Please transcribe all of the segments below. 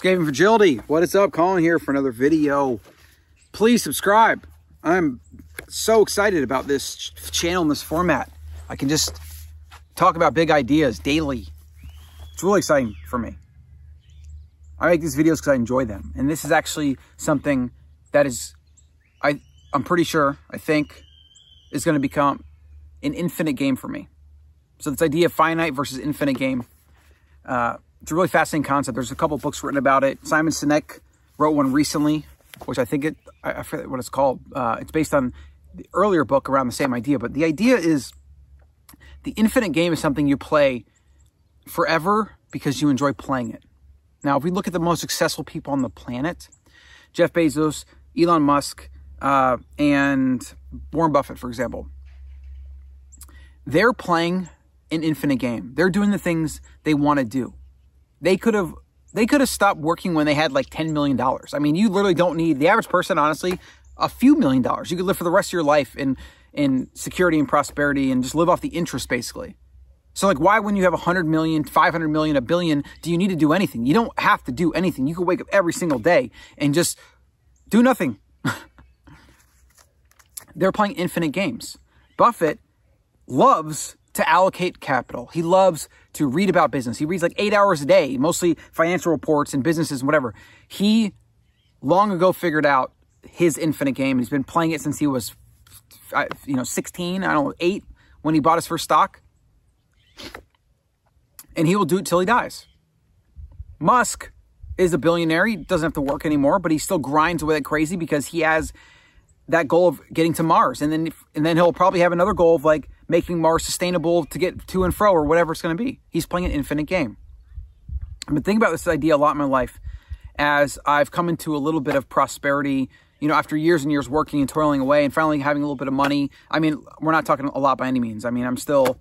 Escaping Fragility. What is up? Colin here for another video. Please subscribe. I'm so excited about this ch- channel and this format. I can just talk about big ideas daily. It's really exciting for me. I make these videos because I enjoy them. And this is actually something that is, I, I'm pretty sure, I think, is going to become an infinite game for me. So this idea of finite versus infinite game, uh, it's a really fascinating concept. There's a couple books written about it. Simon Sinek wrote one recently, which I think it, I, forget what it's called. Uh, it's based on the earlier book around the same idea, but the idea is the infinite game is something you play forever because you enjoy playing it. Now, if we look at the most successful people on the planet, Jeff Bezos, Elon Musk, uh, and Warren Buffett, for example, they're playing an infinite game. They're doing the things they want to do. They could have they could have stopped working when they had like $10 million. I mean, you literally don't need the average person, honestly, a few million dollars. You could live for the rest of your life in in security and prosperity and just live off the interest basically. So like why when you have 100 million, 500 million, a billion, do you need to do anything? You don't have to do anything. You can wake up every single day and just do nothing. They're playing infinite games. Buffett loves to allocate capital. He loves to read about business. He reads like eight hours a day, mostly financial reports and businesses and whatever. He long ago figured out his infinite game. And he's been playing it since he was, you know, 16, I don't know, eight when he bought his first stock. And he will do it till he dies. Musk is a billionaire. He doesn't have to work anymore, but he still grinds away like crazy because he has that goal of getting to Mars. And then, and then he'll probably have another goal of like, making Mars sustainable to get to and fro or whatever it's going to be. He's playing an infinite game. I've been thinking about this idea a lot in my life as I've come into a little bit of prosperity, you know, after years and years working and toiling away and finally having a little bit of money. I mean, we're not talking a lot by any means. I mean, I'm still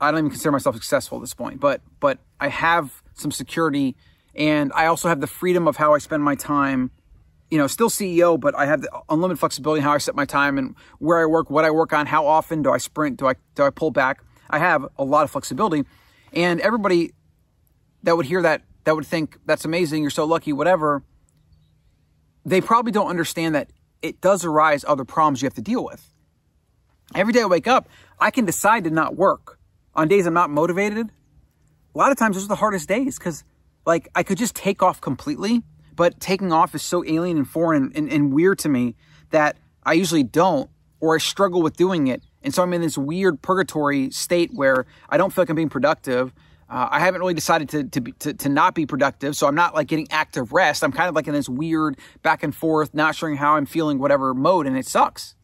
I don't even consider myself successful at this point, but but I have some security and I also have the freedom of how I spend my time you know, still CEO, but I have unlimited flexibility in how I set my time and where I work, what I work on, how often do I sprint, do I do I pull back? I have a lot of flexibility, and everybody that would hear that that would think that's amazing, you're so lucky, whatever. They probably don't understand that it does arise other problems you have to deal with. Every day I wake up, I can decide to not work. On days I'm not motivated, a lot of times those are the hardest days because like I could just take off completely but taking off is so alien and foreign and, and weird to me that I usually don't, or I struggle with doing it. And so I'm in this weird purgatory state where I don't feel like I'm being productive. Uh, I haven't really decided to, to, be, to, to not be productive. So I'm not like getting active rest. I'm kind of like in this weird back and forth, not sure how I'm feeling, whatever mode, and it sucks.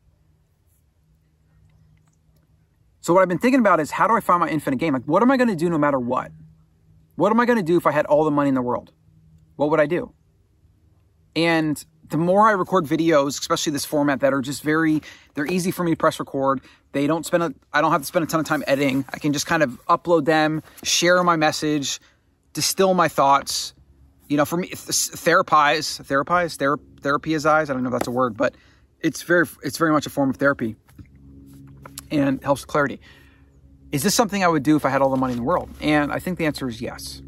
So what I've been thinking about is how do I find my infinite game? Like, what am I going to do no matter what? What am I going to do if I had all the money in the world? What would I do? And the more I record videos, especially this format that are just very, they're easy for me to press record. They don't spend I don't have to spend a ton of time editing. I can just kind of upload them, share my message, distill my thoughts. You know, for me, therapize, therapize, ther- therapy is eyes. I don't know if that's a word, but it's very, it's very much a form of therapy and helps clarity. Is this something I would do if I had all the money in the world? And I think the answer is yes.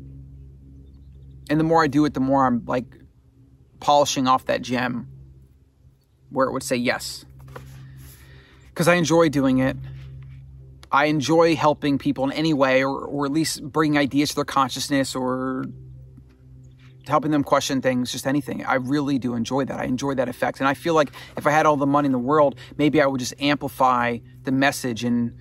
And the more I do it, the more I'm like polishing off that gem where it would say yes. Because I enjoy doing it. I enjoy helping people in any way, or, or at least bringing ideas to their consciousness or helping them question things, just anything. I really do enjoy that. I enjoy that effect. And I feel like if I had all the money in the world, maybe I would just amplify the message and,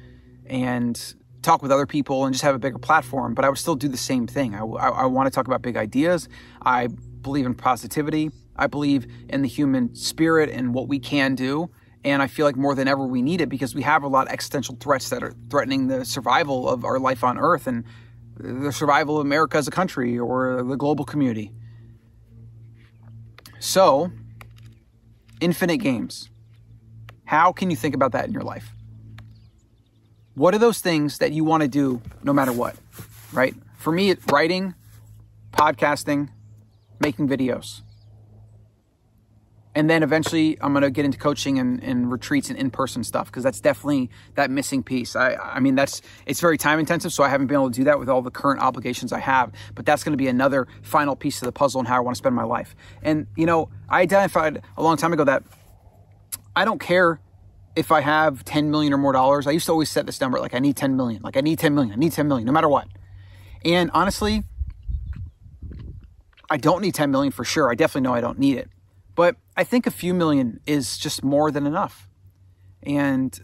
and talk with other people and just have a bigger platform, but I would still do the same thing. I, I, I want to talk about big ideas. I believe in positivity. I believe in the human spirit and what we can do. And I feel like more than ever we need it because we have a lot of existential threats that are threatening the survival of our life on Earth and the survival of America as a country or the global community. So, infinite games. How can you think about that in your life? What are those things that you want to do no matter what? Right? For me, writing, podcasting, making videos. and then eventually I'm gonna get into coaching and, and retreats and in-person stuff because that's definitely that missing piece. I I mean that's it's very time intensive, so I haven't been able to do that with all the current obligations I have. But that's gonna be another final piece of the puzzle and how I want to spend my life. And you know, I identified a long time ago that I don't care if I have 10 million or more dollars. I used to always set this number like I need 10 million, like I need 10 million, I need 10 million, no matter what. And honestly, I don't need 10 million for sure. I definitely know I don't need it. But I think a few million is just more than enough. And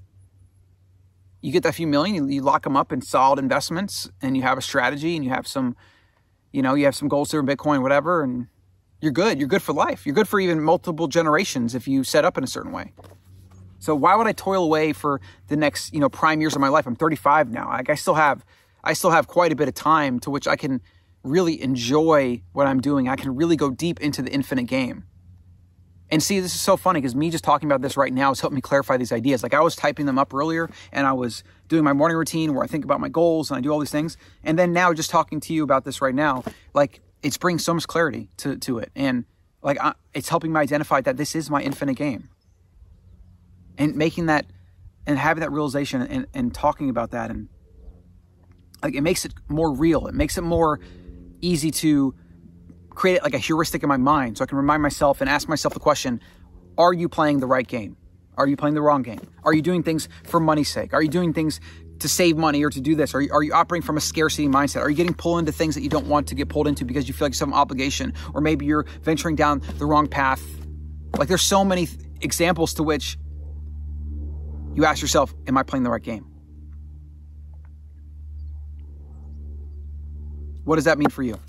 you get that few million, you, lock them up in solid investments and you have a strategy and you have some, you know, you have some gold, silver, Bitcoin, whatever, and you're good. You're good for life. You're good for even multiple generations if you set up in a certain way. So why would I toil away for the next, you know, prime years of my life? I'm 35 now. Like I still have, I still have quite a bit of time to which I can really enjoy what I'm doing. I can really go deep into the infinite game. And see, this is so funny because me just talking about this right now has helped me clarify these ideas. Like I was typing them up earlier and I was doing my morning routine where I think about my goals and I do all these things. And then now just talking to you about this right now, like it's bringing so much clarity to, to it. And like I, it's helping me identify that this is my infinite game. And making that and having that realization and, and talking about that and like it makes it more real. It makes it more easy to create like a heuristic in my mind so I can remind myself and ask myself the question Are you playing the right game? Are you playing the wrong game? Are you doing things for money's sake? Are you doing things to save money or to do this? Are you, are you operating from a scarcity mindset? Are you getting pulled into things that you don't want to get pulled into because you feel like some obligation? Or maybe you're venturing down the wrong path? Like there's so many th- examples to which you ask yourself, Am I playing the right game? What does that mean for you?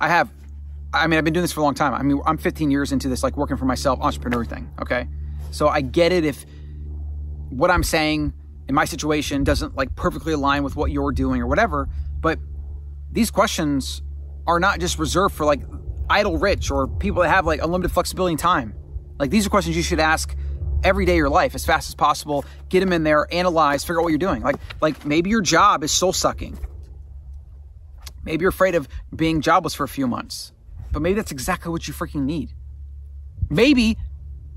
I have I mean, I've been doing this for a long time. I mean, I'm 15 years into this, like working for myself, entrepreneur thing. Okay. So I get it if what I'm saying in my situation doesn't like perfectly align with what you're doing or whatever. But these questions are not just reserved for like idle rich or people that have like unlimited flexibility in time. Like these are questions you should ask every day of your life as fast as possible. Get them in there, analyze, figure out what you're doing. Like, like maybe your job is soul sucking. Maybe you're afraid of being jobless for a few months. But maybe that's exactly what you freaking need. Maybe,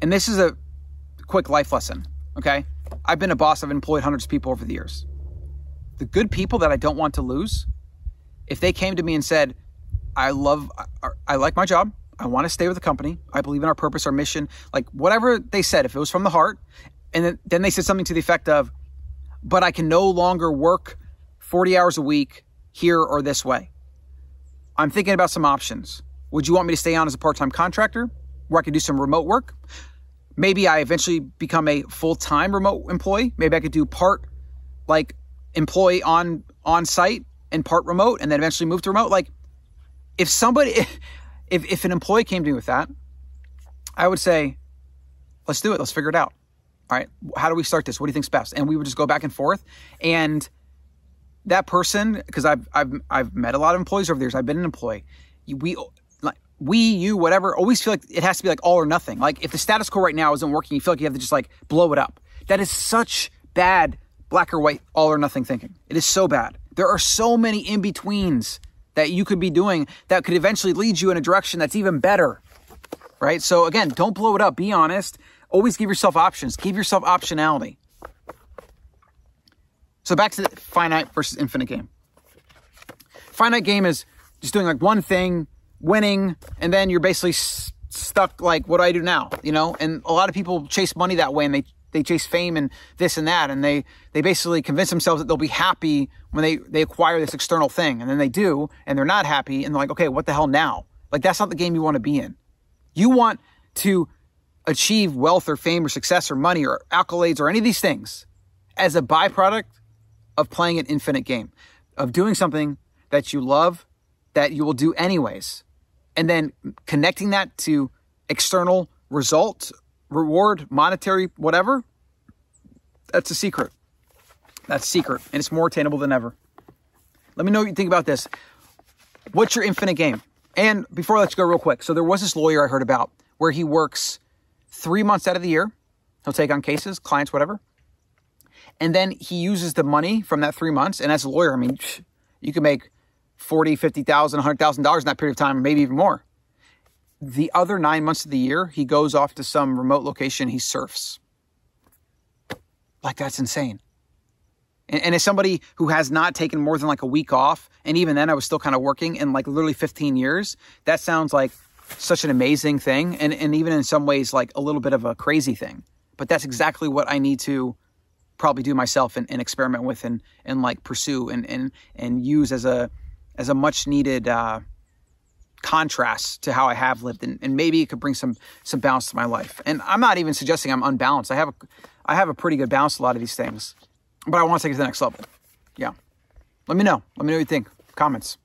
and this is a quick life lesson, okay? I've been a boss, I've employed hundreds of people over the years. The good people that I don't want to lose, if they came to me and said, I love, I like my job, I want to stay with the company, I believe in our purpose, our mission, like whatever they said, if it was from the heart, and then, then they said something to the effect of, but I can no longer work 40 hours a week here or this way. I'm thinking about some options. Would you want me to stay on as a part time contractor where I could do some remote work? Maybe I eventually become a full time remote employee. Maybe I could do part like employee on on site and part remote and then eventually move to remote. Like if somebody if if an employee came to me with that, I would say, let's do it. Let's figure it out. All right. How do we start this? What do you think's best? And we would just go back and forth. And that person, because I've I've I've met a lot of employees over the years. I've been an employee. We like, we, you, whatever, always feel like it has to be like all or nothing. Like if the status quo right now isn't working, you feel like you have to just like blow it up. That is such bad black or white, all or nothing thinking. It is so bad. There are so many in betweens that you could be doing that could eventually lead you in a direction that's even better. Right? So again, don't blow it up. Be honest. Always give yourself options. Give yourself optionality. So back to the finite versus infinite game. Finite game is just doing like one thing winning, and then you're basically s- stuck like, what do I do now? You know, and a lot of people chase money that way, and they they chase fame and this and that, and they they basically convince themselves that they'll be happy when they they acquire this external thing, and then they do, and they're not happy, and they're like, okay, what the hell now? Like that's not the game you want to be in. You want to achieve wealth or fame or success or money or accolades or any of these things as a byproduct of playing an infinite game, of doing something that you love, that you will do anyways and then connecting that to external result, reward, monetary, whatever, that's a secret. That's secret, and it's more attainable than ever. Let me know what you think about this. What's your infinite game? And before I let you go, real quick. So there was this lawyer I heard about where he works three months out of the year. He'll take on cases, clients, whatever. And then he uses the money from that three months. And as a lawyer, I mean, you can make forty, fifty thousand, hundred thousand dollars in that period of time, maybe even more. the other nine months of the year, he goes off to some remote location, he surfs. Like, that's insane. And, and as somebody who has not taken more than like a week off, and even then I was still kind of working in like literally 15 years, that sounds like such an amazing thing. And, and even in some ways, like a little bit of a crazy thing. But that's exactly what I need to probably do myself and, and experiment with and, and like pursue and, and, and use as a, as a much needed, uh, contrast to how I have lived, and, and, maybe it could bring some some balance to my life. And I'm not even suggesting I'm unbalanced. I have a I have a pretty good balance a lot of these things, but I want to take it to the next level. Yeah, let me know. Let me know what you think. Comments.